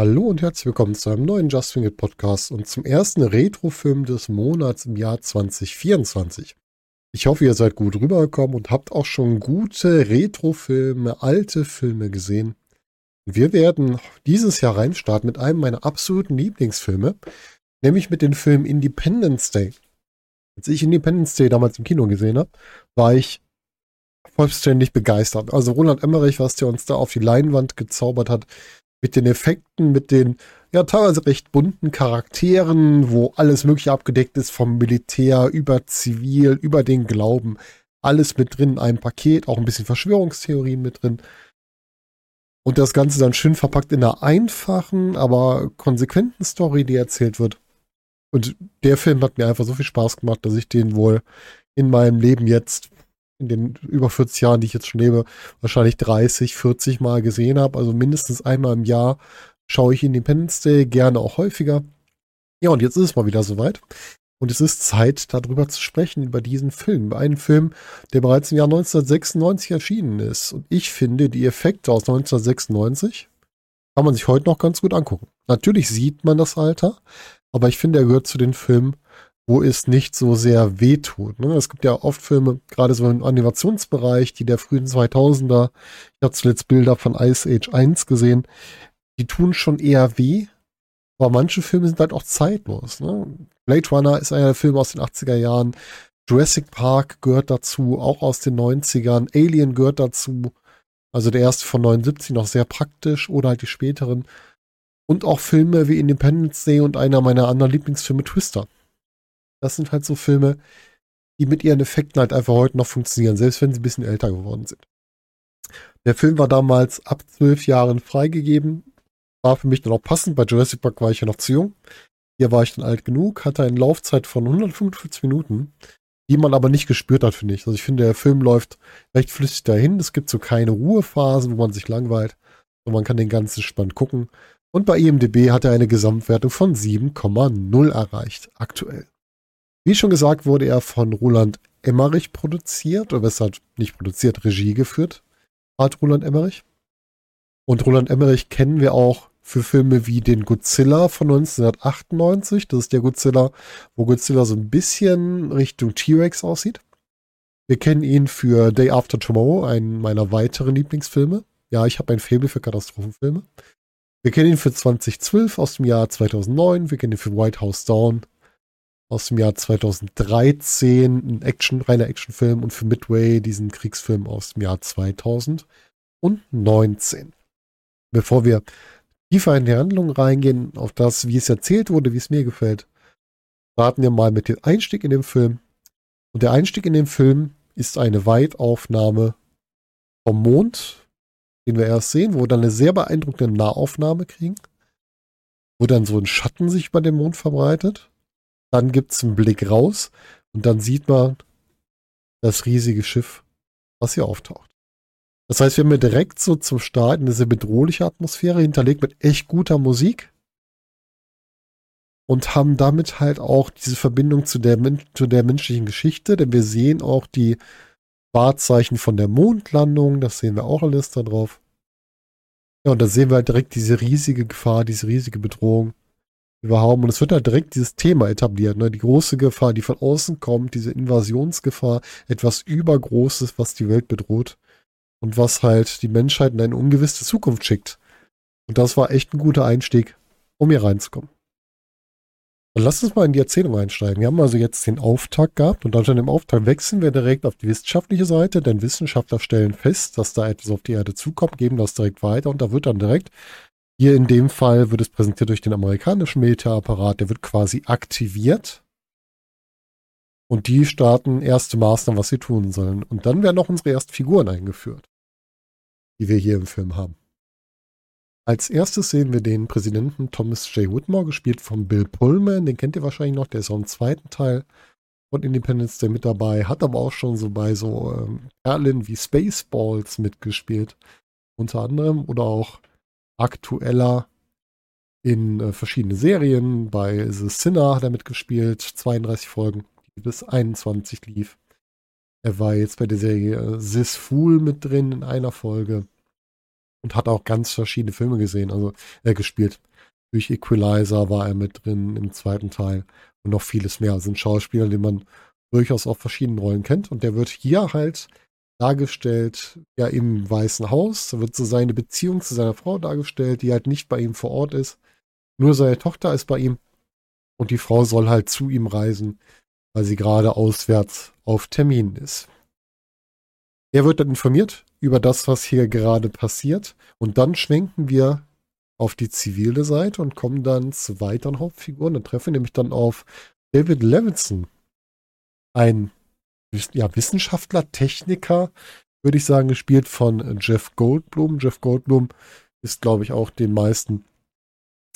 Hallo und herzlich willkommen zu einem neuen Just Bring It Podcast und zum ersten Retrofilm des Monats im Jahr 2024. Ich hoffe, ihr seid gut rübergekommen und habt auch schon gute Retrofilme, alte Filme gesehen. Wir werden dieses Jahr reinstarten mit einem meiner absoluten Lieblingsfilme, nämlich mit dem Film Independence Day. Als ich Independence Day damals im Kino gesehen habe, war ich vollständig begeistert. Also Roland Emmerich, was der uns da auf die Leinwand gezaubert hat, mit den Effekten, mit den ja teilweise recht bunten Charakteren, wo alles mögliche abgedeckt ist, vom Militär über Zivil, über den Glauben, alles mit drin in einem Paket, auch ein bisschen Verschwörungstheorien mit drin. Und das Ganze dann schön verpackt in einer einfachen, aber konsequenten Story, die erzählt wird. Und der Film hat mir einfach so viel Spaß gemacht, dass ich den wohl in meinem Leben jetzt, in den über 40 Jahren, die ich jetzt schon lebe, wahrscheinlich 30, 40 Mal gesehen habe. Also mindestens einmal im Jahr schaue ich Independence Day, gerne auch häufiger. Ja, und jetzt ist es mal wieder soweit. Und es ist Zeit, darüber zu sprechen, über diesen Film. Über einen Film, der bereits im Jahr 1996 erschienen ist. Und ich finde, die Effekte aus 1996 kann man sich heute noch ganz gut angucken. Natürlich sieht man das Alter, aber ich finde, er gehört zu den Filmen, wo es nicht so sehr wehtut. Ne? Es gibt ja oft Filme, gerade so im Animationsbereich, die der frühen 2000er, ich habe zuletzt Bilder von Ice Age 1 gesehen, die tun schon eher weh, aber manche Filme sind halt auch zeitlos. Ne? Blade Runner ist einer der Filme aus den 80er Jahren, Jurassic Park gehört dazu, auch aus den 90ern, Alien gehört dazu, also der erste von 79 noch sehr praktisch oder halt die späteren. Und auch Filme wie Independence Day und einer meiner anderen Lieblingsfilme Twister. Das sind halt so Filme, die mit ihren Effekten halt einfach heute noch funktionieren, selbst wenn sie ein bisschen älter geworden sind. Der Film war damals ab zwölf Jahren freigegeben. War für mich dann auch passend. Bei Jurassic Park war ich ja noch zu jung. Hier war ich dann alt genug, hatte eine Laufzeit von 145 Minuten, die man aber nicht gespürt hat, finde ich. Also ich finde, der Film läuft recht flüssig dahin. Es gibt so keine Ruhephasen, wo man sich langweilt. Und man kann den ganzen Spann gucken. Und bei IMDB hat er eine Gesamtwertung von 7,0 erreicht, aktuell. Wie schon gesagt, wurde er von Roland Emmerich produziert, oder besser nicht produziert, Regie geführt, hat Roland Emmerich. Und Roland Emmerich kennen wir auch für Filme wie den Godzilla von 1998. Das ist der Godzilla, wo Godzilla so ein bisschen Richtung T-Rex aussieht. Wir kennen ihn für Day After Tomorrow, einen meiner weiteren Lieblingsfilme. Ja, ich habe ein Faible für Katastrophenfilme. Wir kennen ihn für 2012 aus dem Jahr 2009. Wir kennen ihn für White House Dawn aus dem Jahr 2013, ein Action, reiner Actionfilm und für Midway diesen Kriegsfilm aus dem Jahr 2019. Bevor wir tiefer in die Handlung reingehen, auf das, wie es erzählt wurde, wie es mir gefällt, starten wir mal mit dem Einstieg in den Film. Und der Einstieg in den Film ist eine Weitaufnahme vom Mond den wir erst sehen, wo wir dann eine sehr beeindruckende Nahaufnahme kriegen, wo dann so ein Schatten sich über den Mond verbreitet. Dann gibt es einen Blick raus und dann sieht man das riesige Schiff, was hier auftaucht. Das heißt, wir haben ja direkt so zum Start eine sehr bedrohliche Atmosphäre hinterlegt mit echt guter Musik und haben damit halt auch diese Verbindung zu der, zu der menschlichen Geschichte, denn wir sehen auch die Wahrzeichen von der Mondlandung, das sehen wir auch alles da drauf. Ja, und da sehen wir halt direkt diese riesige Gefahr, diese riesige Bedrohung, haben. Und es wird halt direkt dieses Thema etabliert, ne? Die große Gefahr, die von außen kommt, diese Invasionsgefahr, etwas Übergroßes, was die Welt bedroht. Und was halt die Menschheit in eine ungewisse Zukunft schickt. Und das war echt ein guter Einstieg, um hier reinzukommen. Dann lass uns mal in die Erzählung einsteigen. Wir haben also jetzt den Auftakt gehabt und dann schon im Auftakt wechseln wir direkt auf die wissenschaftliche Seite, denn Wissenschaftler stellen fest, dass da etwas auf die Erde zukommt, geben das direkt weiter und da wird dann direkt, hier in dem Fall wird es präsentiert durch den amerikanischen Militärapparat, der wird quasi aktiviert und die starten erste Maßnahmen, was sie tun sollen. Und dann werden auch unsere ersten Figuren eingeführt, die wir hier im Film haben. Als erstes sehen wir den Präsidenten Thomas J. Whitmore, gespielt von Bill Pullman. Den kennt ihr wahrscheinlich noch, der ist auch im zweiten Teil von Independence Day mit dabei. Hat aber auch schon so bei so ähm, Perlen wie Spaceballs mitgespielt. Unter anderem. Oder auch aktueller in äh, verschiedenen Serien. Bei The Sinner hat er mitgespielt. 32 Folgen, die bis 21 lief. Er war jetzt bei der Serie Sis Fool mit drin in einer Folge und hat auch ganz verschiedene Filme gesehen, also äh, gespielt. Durch Equalizer war er mit drin im zweiten Teil und noch vieles mehr. Also ein Schauspieler, den man durchaus auf verschiedenen Rollen kennt und der wird hier halt dargestellt, ja im Weißen Haus. Da wird so seine Beziehung zu seiner Frau dargestellt, die halt nicht bei ihm vor Ort ist. Nur seine Tochter ist bei ihm und die Frau soll halt zu ihm reisen, weil sie gerade auswärts auf Termin ist. Er wird dann informiert über das, was hier gerade passiert. Und dann schwenken wir auf die zivile Seite und kommen dann zu weiteren Hauptfiguren. Dann treffen wir nämlich dann auf David Levinson. Ein ja, Wissenschaftler, Techniker, würde ich sagen, gespielt von Jeff Goldblum. Jeff Goldblum ist, glaube ich, auch den meisten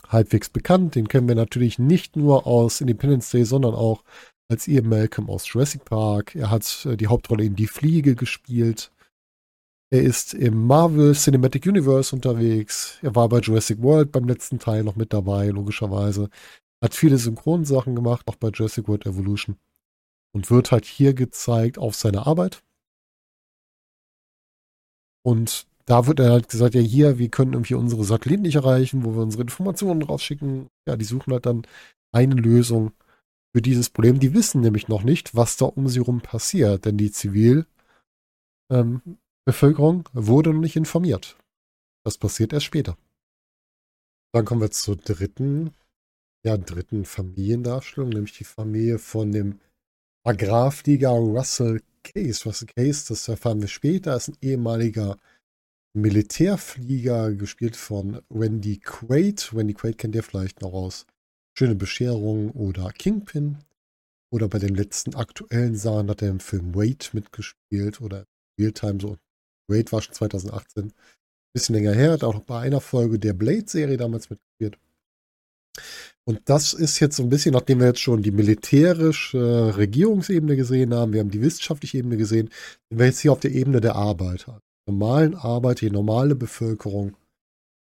halbwegs bekannt. Den kennen wir natürlich nicht nur aus Independence Day, sondern auch als Ian Malcolm aus Jurassic Park. Er hat äh, die Hauptrolle in Die Fliege gespielt. Er ist im Marvel Cinematic Universe unterwegs. Er war bei Jurassic World beim letzten Teil noch mit dabei, logischerweise. Hat viele Synchronsachen gemacht, auch bei Jurassic World Evolution. Und wird halt hier gezeigt auf seine Arbeit. Und da wird er halt gesagt, ja hier, wir können irgendwie unsere Satelliten nicht erreichen, wo wir unsere Informationen rausschicken. Ja, die suchen halt dann eine Lösung für dieses Problem. Die wissen nämlich noch nicht, was da um sie rum passiert, denn die Zivilbevölkerung ähm, wurde noch nicht informiert. Das passiert erst später. Dann kommen wir zur dritten, ja, dritten Familiendarstellung, nämlich die Familie von dem Agrarflieger Russell Case. Russell Case, das erfahren wir später, ist ein ehemaliger Militärflieger, gespielt von Wendy Quaid. Wendy Quaid kennt ihr vielleicht noch aus Schöne Bescherung oder Kingpin. Oder bei den letzten aktuellen Sachen hat er im Film Wait mitgespielt oder Realtime so. Wait war schon 2018. Bisschen länger her, hat auch noch bei einer Folge der Blade-Serie damals mitgespielt. Und das ist jetzt so ein bisschen, nachdem wir jetzt schon die militärische Regierungsebene gesehen haben, wir haben die wissenschaftliche Ebene gesehen, sind wir jetzt hier auf der Ebene der Arbeiter. Normalen Arbeiter, die normale Bevölkerung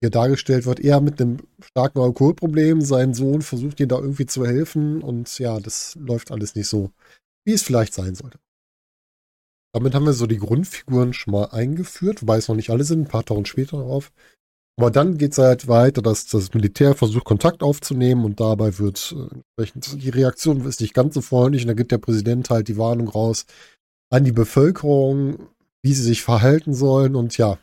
hier dargestellt wird, er mit einem starken Alkoholproblem, sein Sohn versucht ihm da irgendwie zu helfen und ja, das läuft alles nicht so, wie es vielleicht sein sollte. Damit haben wir so die Grundfiguren schon mal eingeführt, wobei es noch nicht alle sind, ein paar Tage später darauf. Aber dann geht es halt weiter, dass das Militär versucht, Kontakt aufzunehmen und dabei wird äh, entsprechend die Reaktion ist nicht ganz so freundlich und da gibt der Präsident halt die Warnung raus an die Bevölkerung, wie sie sich verhalten sollen und ja,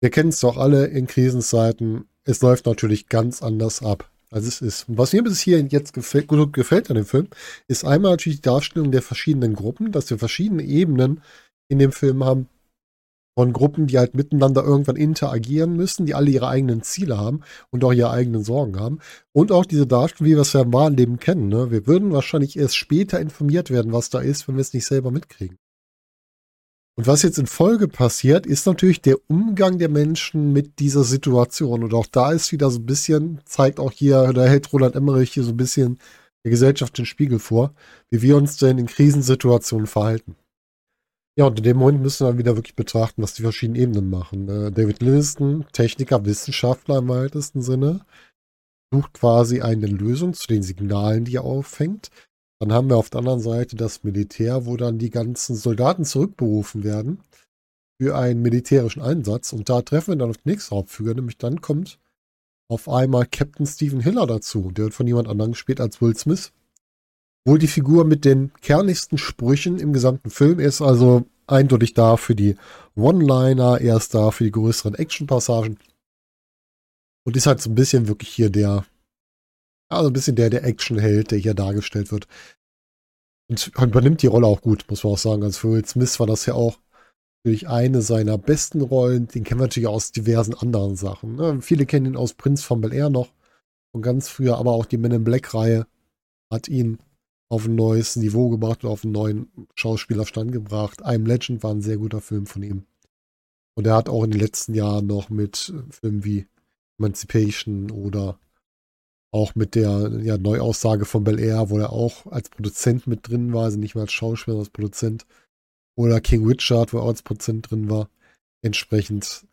wir kennen es doch alle in Krisenzeiten. Es läuft natürlich ganz anders ab, als es ist. was mir bis hier jetzt gefällt, gut gefällt an dem Film, ist einmal natürlich die Darstellung der verschiedenen Gruppen, dass wir verschiedene Ebenen in dem Film haben. Von Gruppen, die halt miteinander irgendwann interagieren müssen, die alle ihre eigenen Ziele haben und auch ihre eigenen Sorgen haben. Und auch diese Darstellung, wie wir es ja im wahren Leben kennen. Ne? Wir würden wahrscheinlich erst später informiert werden, was da ist, wenn wir es nicht selber mitkriegen. Und was jetzt in Folge passiert, ist natürlich der Umgang der Menschen mit dieser Situation. Und auch da ist wieder so ein bisschen, zeigt auch hier, da hält Roland Emmerich hier so ein bisschen der Gesellschaft den Spiegel vor, wie wir uns denn in Krisensituationen verhalten. Ja, und in dem Moment müssen wir dann wieder wirklich betrachten, was die verschiedenen Ebenen machen. Äh, David Livingston, Techniker, Wissenschaftler im weitesten Sinne, sucht quasi eine Lösung zu den Signalen, die er auffängt. Dann haben wir auf der anderen Seite das Militär, wo dann die ganzen Soldaten zurückberufen werden für einen militärischen Einsatz. Und da treffen wir dann auf die nächste Hauptfigur, nämlich dann kommt auf einmal Captain Stephen Hiller dazu. Der wird von jemand anderem gespielt als Will Smith. Wohl die Figur mit den kernigsten Sprüchen im gesamten Film ist also eindeutig da für die One-Liner, er ist da für die größeren Action-Passagen. Und ist halt so ein bisschen wirklich hier der also ein bisschen der, der Actionheld, der hier dargestellt wird. Und übernimmt die Rolle auch gut, muss man auch sagen. Also für Will Smith war das ja auch natürlich eine seiner besten Rollen. Den kennen wir natürlich aus diversen anderen Sachen. Ne? Viele kennen ihn aus Prince von Bel Air noch. Von ganz früher, aber auch die Men in Black-Reihe hat ihn auf ein neues Niveau gebracht und auf einen neuen Schauspielerstand gebracht. I'm Legend war ein sehr guter Film von ihm. Und er hat auch in den letzten Jahren noch mit Filmen wie Emancipation oder auch mit der ja, Neuaussage von Bel Air, wo er auch als Produzent mit drin war, also nicht mal als Schauspieler, sondern als Produzent. Oder King Richard, wo er auch als Produzent drin war. Entsprechend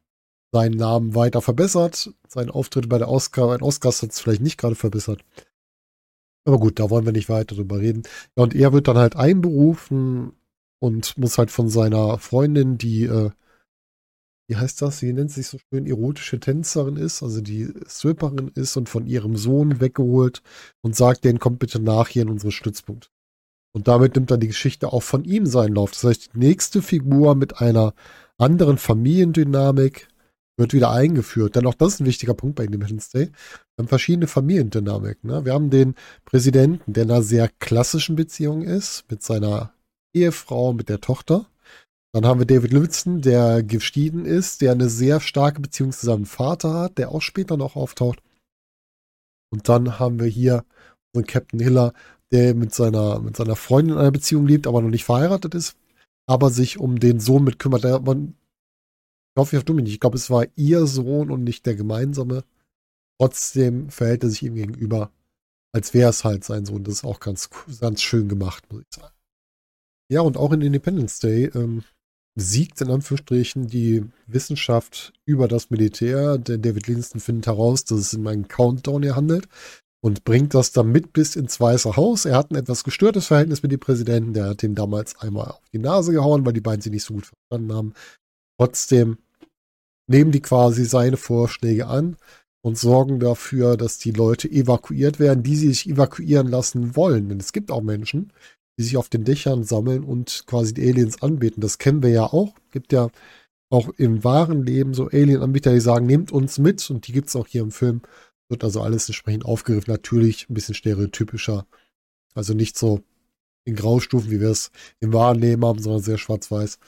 seinen Namen weiter verbessert. Sein Auftritt bei der Oscar, ein Oscars hat es vielleicht nicht gerade verbessert. Aber gut, da wollen wir nicht weiter drüber reden. Ja, und er wird dann halt einberufen und muss halt von seiner Freundin, die, äh, wie heißt das, sie nennt sich so schön erotische Tänzerin ist, also die Stripperin ist und von ihrem Sohn weggeholt und sagt, den kommt bitte nach hier in unseren Stützpunkt. Und damit nimmt dann die Geschichte auch von ihm seinen Lauf. Das heißt, die nächste Figur mit einer anderen Familiendynamik wird wieder eingeführt. Denn auch das ist ein wichtiger Punkt bei Independence Day. Wir haben verschiedene Familiendynamiken. Ne? Wir haben den Präsidenten, der in einer sehr klassischen Beziehung ist, mit seiner Ehefrau, mit der Tochter. Dann haben wir David Livingston, der geschieden ist, der eine sehr starke Beziehung zu seinem Vater hat, der auch später noch auftaucht. Und dann haben wir hier unseren Captain Hiller, der mit seiner, mit seiner Freundin in einer Beziehung lebt, aber noch nicht verheiratet ist, aber sich um den Sohn mit kümmert. Man, ich hoffe, ich habe mich nicht. Ich glaube, es war ihr Sohn und nicht der gemeinsame. Trotzdem verhält er sich ihm gegenüber, als wäre es halt sein Sohn. Das ist auch ganz, ganz schön gemacht, muss ich sagen. Ja, und auch in Independence Day ähm, siegt in Anführungsstrichen die Wissenschaft über das Militär. Der David Livingston findet heraus, dass es in einem Countdown hier handelt und bringt das dann mit bis ins Weiße Haus. Er hat ein etwas gestörtes Verhältnis mit dem Präsidenten. Der hat ihm damals einmal auf die Nase gehauen, weil die beiden sich nicht so gut verstanden haben. Trotzdem nehmen die quasi seine Vorschläge an und sorgen dafür, dass die Leute evakuiert werden, die sich evakuieren lassen wollen. Denn es gibt auch Menschen, die sich auf den Dächern sammeln und quasi die Aliens anbeten. Das kennen wir ja auch. Gibt ja auch im wahren Leben so Alien-Anbieter, die sagen, nehmt uns mit. Und die gibt es auch hier im Film. Wird also alles entsprechend aufgegriffen. Natürlich ein bisschen stereotypischer. Also nicht so in Graustufen, wie wir es im wahren Leben haben, sondern sehr schwarz-weiß.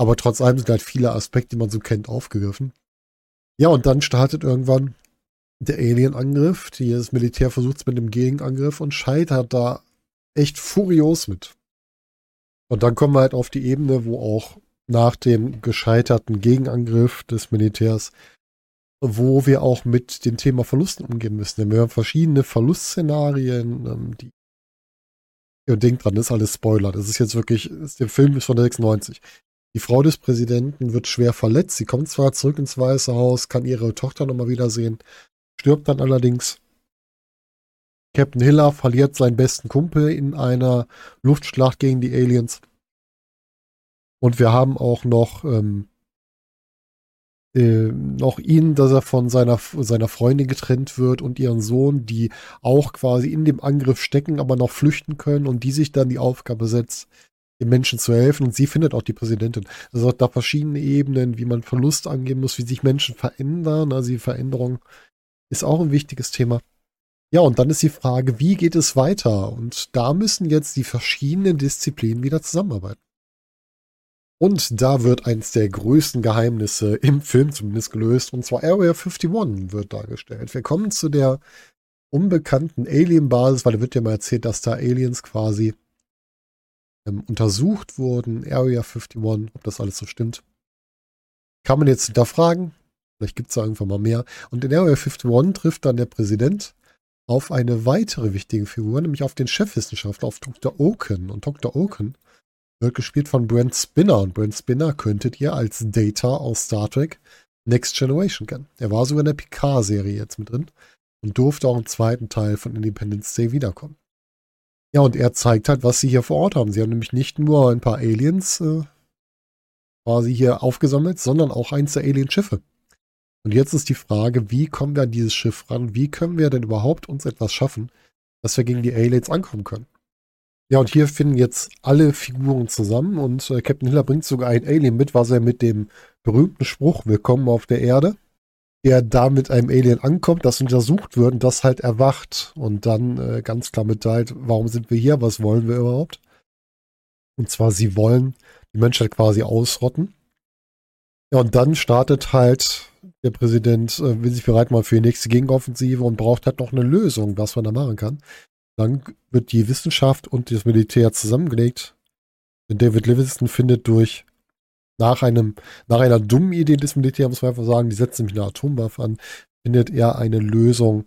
Aber trotz allem sind halt viele Aspekte, die man so kennt, aufgegriffen. Ja, und dann startet irgendwann der Alien-Angriff. Das Militär versucht es mit dem Gegenangriff und scheitert da echt furios mit. Und dann kommen wir halt auf die Ebene, wo auch nach dem gescheiterten Gegenangriff des Militärs, wo wir auch mit dem Thema Verlusten umgehen müssen. Denn wir haben verschiedene Verlustszenarien, ähm, die Ihr denkt dran, das ist alles Spoiler. Das ist jetzt wirklich, der Film ist von der 96. Die Frau des Präsidenten wird schwer verletzt. Sie kommt zwar zurück ins Weiße Haus, kann ihre Tochter nochmal wiedersehen, stirbt dann allerdings. Captain Hiller verliert seinen besten Kumpel in einer Luftschlacht gegen die Aliens. Und wir haben auch noch, ähm, äh, noch ihn, dass er von seiner, seiner Freundin getrennt wird und ihren Sohn, die auch quasi in dem Angriff stecken, aber noch flüchten können und die sich dann die Aufgabe setzt, den Menschen zu helfen. Und sie findet auch die Präsidentin. Also da verschiedene Ebenen, wie man Verlust angehen muss, wie sich Menschen verändern. Also die Veränderung ist auch ein wichtiges Thema. Ja, und dann ist die Frage, wie geht es weiter? Und da müssen jetzt die verschiedenen Disziplinen wieder zusammenarbeiten. Und da wird eins der größten Geheimnisse im Film zumindest gelöst, und zwar Area 51 wird dargestellt. Wir kommen zu der unbekannten Alien-Basis, weil da wird ja mal erzählt, dass da Aliens quasi ähm, untersucht wurden, Area 51, ob das alles so stimmt. Kann man jetzt hinterfragen, vielleicht gibt es da irgendwann mal mehr. Und in Area 51 trifft dann der Präsident auf eine weitere wichtige Figur, nämlich auf den Chefwissenschaftler, auf Dr. Oaken. Und Dr. Oaken wird gespielt von Brent Spinner. Und Brent Spinner könntet ihr als Data aus Star Trek Next Generation kennen. Er war sogar in der Picard-Serie jetzt mit drin und durfte auch im zweiten Teil von Independence Day wiederkommen. Ja, und er zeigt halt, was sie hier vor Ort haben. Sie haben nämlich nicht nur ein paar Aliens äh, quasi hier aufgesammelt, sondern auch eins der Alien-Schiffe. Und jetzt ist die Frage, wie kommen wir an dieses Schiff ran? Wie können wir denn überhaupt uns etwas schaffen, dass wir gegen die Aliens ankommen können? Ja, und hier finden jetzt alle Figuren zusammen und äh, Captain Hiller bringt sogar ein Alien mit, was er mit dem berühmten Spruch Willkommen auf der Erde der da mit einem Alien ankommt, das untersucht wird und das halt erwacht und dann äh, ganz klar mitteilt, warum sind wir hier, was wollen wir überhaupt? Und zwar, sie wollen die Menschheit quasi ausrotten. Ja, und dann startet halt der Präsident, äh, will sich bereit machen für die nächste Gegenoffensive und braucht halt noch eine Lösung, was man da machen kann. Dann wird die Wissenschaft und das Militär zusammengelegt. Denn David Livingston findet durch nach einem, nach einer dummen Idee des Militärs, muss man einfach sagen, die setzt nämlich eine Atomwaffe an, findet er eine Lösung,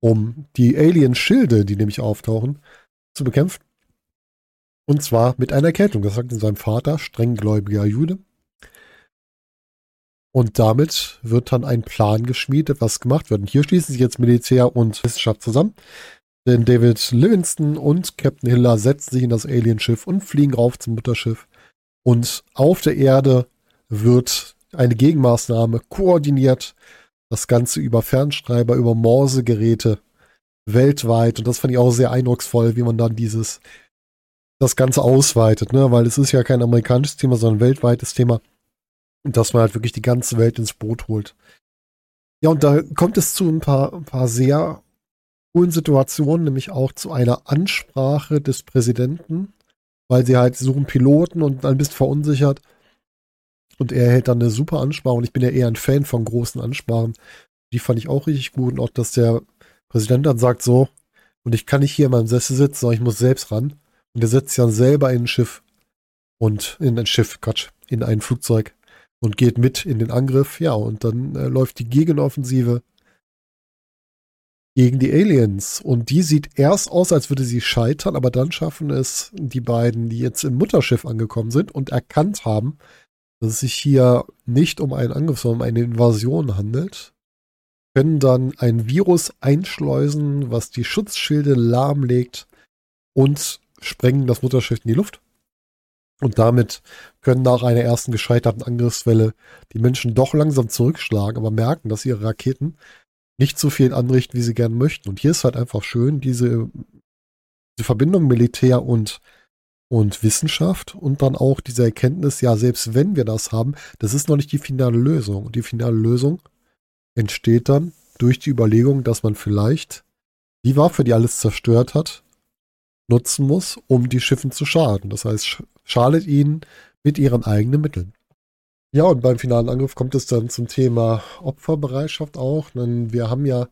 um die Alien-Schilde, die nämlich auftauchen, zu bekämpfen. Und zwar mit einer Erkältung. Das sagt sein Vater, strenggläubiger Jude. Und damit wird dann ein Plan geschmiedet, was gemacht wird. Und hier schließen sich jetzt Militär und Wissenschaft zusammen. Denn David Livingston und Captain Hiller setzen sich in das Alienschiff und fliegen rauf zum Mutterschiff. Und auf der Erde wird eine Gegenmaßnahme koordiniert. Das Ganze über Fernschreiber, über Morsegeräte weltweit. Und das fand ich auch sehr eindrucksvoll, wie man dann dieses, das Ganze ausweitet, ne? Weil es ist ja kein amerikanisches Thema, sondern ein weltweites Thema. Und dass man halt wirklich die ganze Welt ins Boot holt. Ja, und da kommt es zu ein paar, ein paar sehr coolen Situationen, nämlich auch zu einer Ansprache des Präsidenten, weil sie halt suchen Piloten und ein bisschen verunsichert. Und er hält dann eine super Ansprache und ich bin ja eher ein Fan von großen Ansprachen. Die fand ich auch richtig gut und auch, dass der Präsident dann sagt so, und ich kann nicht hier in meinem Sessel sitzen, sondern ich muss selbst ran. Und er setzt sich dann selber in ein Schiff und in ein Schiff, Quatsch, in ein Flugzeug und geht mit in den Angriff. Ja, und dann äh, läuft die Gegenoffensive gegen die Aliens. Und die sieht erst aus, als würde sie scheitern, aber dann schaffen es die beiden, die jetzt im Mutterschiff angekommen sind und erkannt haben, dass es sich hier nicht um einen Angriff, sondern um eine Invasion handelt, können dann ein Virus einschleusen, was die Schutzschilde lahmlegt und sprengen das Mutterschiff in die Luft. Und damit können nach einer ersten gescheiterten Angriffswelle die Menschen doch langsam zurückschlagen, aber merken, dass ihre Raketen nicht so viel anrichten, wie sie gerne möchten. Und hier ist halt einfach schön, diese, diese Verbindung Militär und, und Wissenschaft und dann auch diese Erkenntnis, ja, selbst wenn wir das haben, das ist noch nicht die finale Lösung. Und die finale Lösung entsteht dann durch die Überlegung, dass man vielleicht die Waffe, die alles zerstört hat, nutzen muss, um die Schiffen zu schaden. Das heißt, schadet ihnen mit ihren eigenen Mitteln. Ja, und beim finalen Angriff kommt es dann zum Thema Opferbereitschaft auch. Denn wir haben ja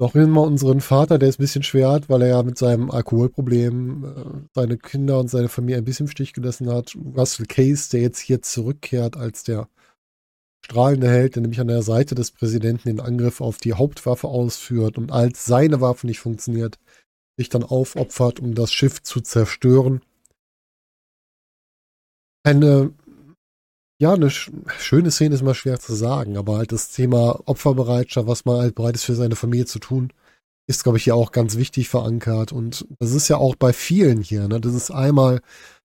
noch immer unseren Vater, der es ein bisschen schwer hat, weil er ja mit seinem Alkoholproblem äh, seine Kinder und seine Familie ein bisschen im Stich gelassen hat. Russell Case, der jetzt hier zurückkehrt als der strahlende Held, der nämlich an der Seite des Präsidenten den Angriff auf die Hauptwaffe ausführt und als seine Waffe nicht funktioniert, sich dann aufopfert, um das Schiff zu zerstören. Eine, ja, eine schöne Szene ist mal schwer zu sagen, aber halt das Thema Opferbereitschaft, was man halt bereit ist für seine Familie zu tun, ist, glaube ich, hier auch ganz wichtig verankert. Und das ist ja auch bei vielen hier. Ne? Das ist einmal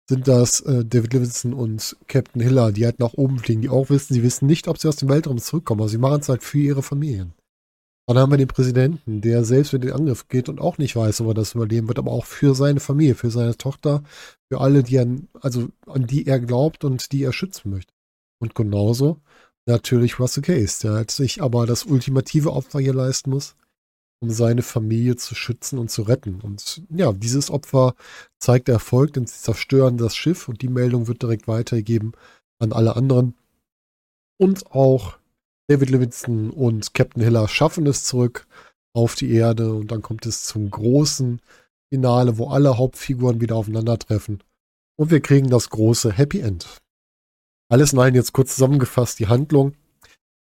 sind das äh, David Livingston und Captain Hiller, die halt nach oben fliegen, die auch wissen, sie wissen nicht, ob sie aus dem Weltraum zurückkommen, aber sie machen es halt für ihre Familien. Dann haben wir den Präsidenten, der selbst mit den Angriff geht und auch nicht weiß, ob er das überleben wird, aber auch für seine Familie, für seine Tochter, für alle, die an, also an die er glaubt und die er schützen möchte. Und genauso natürlich Russell Case, der halt sich aber das ultimative Opfer hier leisten muss, um seine Familie zu schützen und zu retten. Und ja, dieses Opfer zeigt Erfolg, denn sie zerstören das Schiff und die Meldung wird direkt weitergegeben an alle anderen. Und auch David Livingston und Captain Hiller schaffen es zurück auf die Erde und dann kommt es zum großen Finale, wo alle Hauptfiguren wieder aufeinandertreffen. Und wir kriegen das große Happy End. Alles nein, jetzt kurz zusammengefasst die Handlung.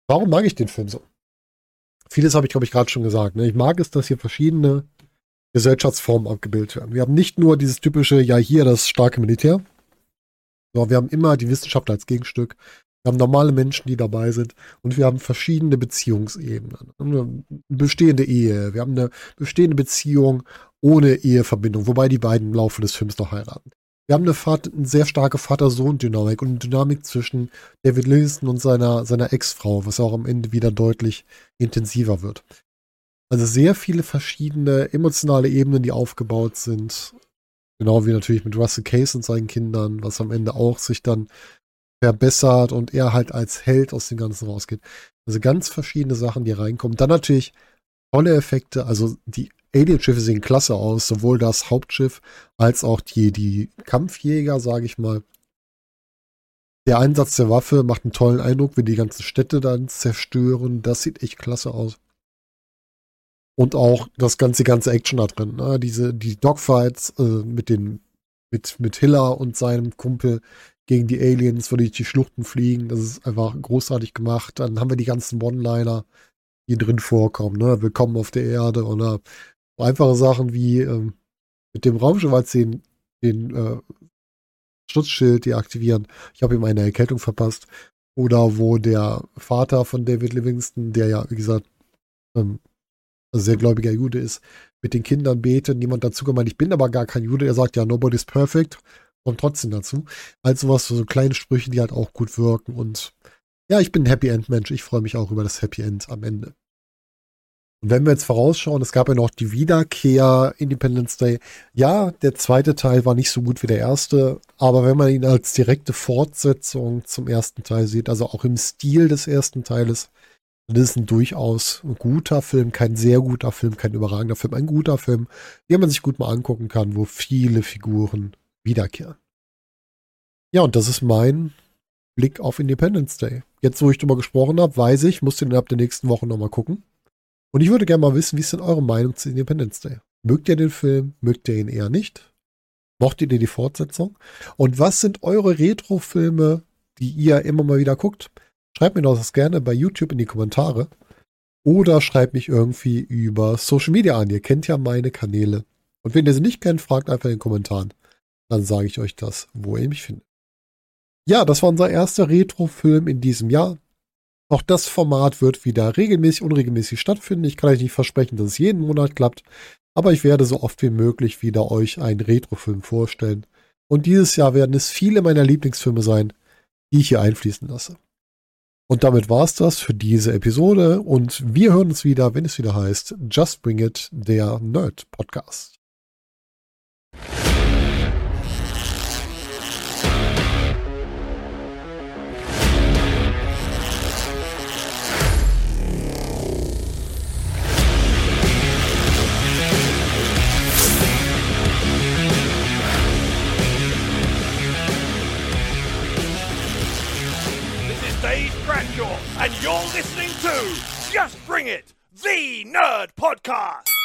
Warum mag ich den Film so? Vieles habe ich, glaube ich, gerade schon gesagt. Ne? Ich mag es, dass hier verschiedene Gesellschaftsformen abgebildet werden. Wir haben nicht nur dieses typische, ja, hier das starke Militär, sondern wir haben immer die Wissenschaft als Gegenstück. Wir haben normale Menschen, die dabei sind und wir haben verschiedene Beziehungsebenen. Eine bestehende Ehe, wir haben eine bestehende Beziehung ohne Eheverbindung, wobei die beiden im Laufe des Films noch heiraten. Wir haben eine, Vater, eine sehr starke Vater-Sohn-Dynamik und eine Dynamik zwischen David Livingston und seiner, seiner Ex-Frau, was auch am Ende wieder deutlich intensiver wird. Also sehr viele verschiedene emotionale Ebenen, die aufgebaut sind. Genau wie natürlich mit Russell Case und seinen Kindern, was am Ende auch sich dann verbessert und er halt als Held aus dem Ganzen rausgeht. Also ganz verschiedene Sachen, die reinkommen. Dann natürlich tolle Effekte, also die Alien-Schiffe sehen klasse aus, sowohl das Hauptschiff als auch die, die Kampfjäger, sage ich mal. Der Einsatz der Waffe macht einen tollen Eindruck, wie die ganzen Städte dann zerstören. Das sieht echt klasse aus. Und auch das ganze, ganze Action da drin. Ne? Diese, die Dogfights äh, mit den, mit, mit Hiller und seinem Kumpel gegen die Aliens, wo die die Schluchten fliegen. Das ist einfach großartig gemacht. Dann haben wir die ganzen One-Liner, die drin vorkommen. Ne? Willkommen auf der Erde oder einfache Sachen wie ähm, mit dem Raumschiff, als den, den äh, Schutzschild deaktivieren. Ich habe ihm eine Erkältung verpasst. Oder wo der Vater von David Livingston, der ja, wie gesagt, ähm, also sehr gläubiger Jude ist, mit den Kindern betet, niemand dazu gemeint, ich bin aber gar kein Jude, er sagt ja, nobody's perfect, kommt trotzdem dazu. Also was, so kleine Sprüche, die halt auch gut wirken und ja, ich bin ein Happy End Mensch, ich freue mich auch über das Happy End am Ende. Und wenn wir jetzt vorausschauen, es gab ja noch die Wiederkehr Independence Day. Ja, der zweite Teil war nicht so gut wie der erste, aber wenn man ihn als direkte Fortsetzung zum ersten Teil sieht, also auch im Stil des ersten Teiles, dann ist es ein durchaus guter Film, kein sehr guter Film, kein überragender Film, ein guter Film, den man sich gut mal angucken kann, wo viele Figuren wiederkehren. Ja, und das ist mein Blick auf Independence Day. Jetzt, wo ich drüber gesprochen habe, weiß ich, muss den innerhalb der nächsten Woche nochmal gucken. Und ich würde gerne mal wissen, wie ist denn eure Meinung zu Independence Day? Mögt ihr den Film? Mögt ihr ihn eher nicht? Mochtet ihr die Fortsetzung? Und was sind eure Retro-Filme, die ihr immer mal wieder guckt? Schreibt mir das gerne bei YouTube in die Kommentare. Oder schreibt mich irgendwie über Social Media an. Ihr kennt ja meine Kanäle. Und wenn ihr sie nicht kennt, fragt einfach in den Kommentaren. Dann sage ich euch das, wo ihr mich findet. Ja, das war unser erster Retro-Film in diesem Jahr. Auch das Format wird wieder regelmäßig, unregelmäßig stattfinden. Ich kann euch nicht versprechen, dass es jeden Monat klappt, aber ich werde so oft wie möglich wieder euch einen Retro-Film vorstellen. Und dieses Jahr werden es viele meiner Lieblingsfilme sein, die ich hier einfließen lasse. Und damit war es das für diese Episode und wir hören uns wieder, wenn es wieder heißt Just Bring It, der Nerd Podcast. And you're listening to Just Bring It, the Nerd Podcast.